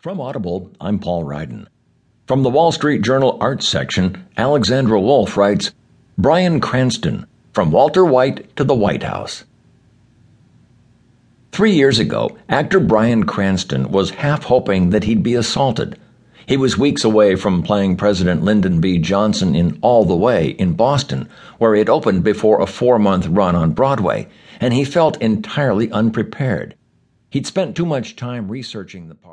From Audible, I'm Paul Ryden. From the Wall Street Journal Arts section, Alexandra Wolfe writes Bryan Cranston, From Walter White to the White House. Three years ago, actor Bryan Cranston was half hoping that he'd be assaulted. He was weeks away from playing President Lyndon B. Johnson in All the Way in Boston, where it opened before a four month run on Broadway, and he felt entirely unprepared. He'd spent too much time researching the part.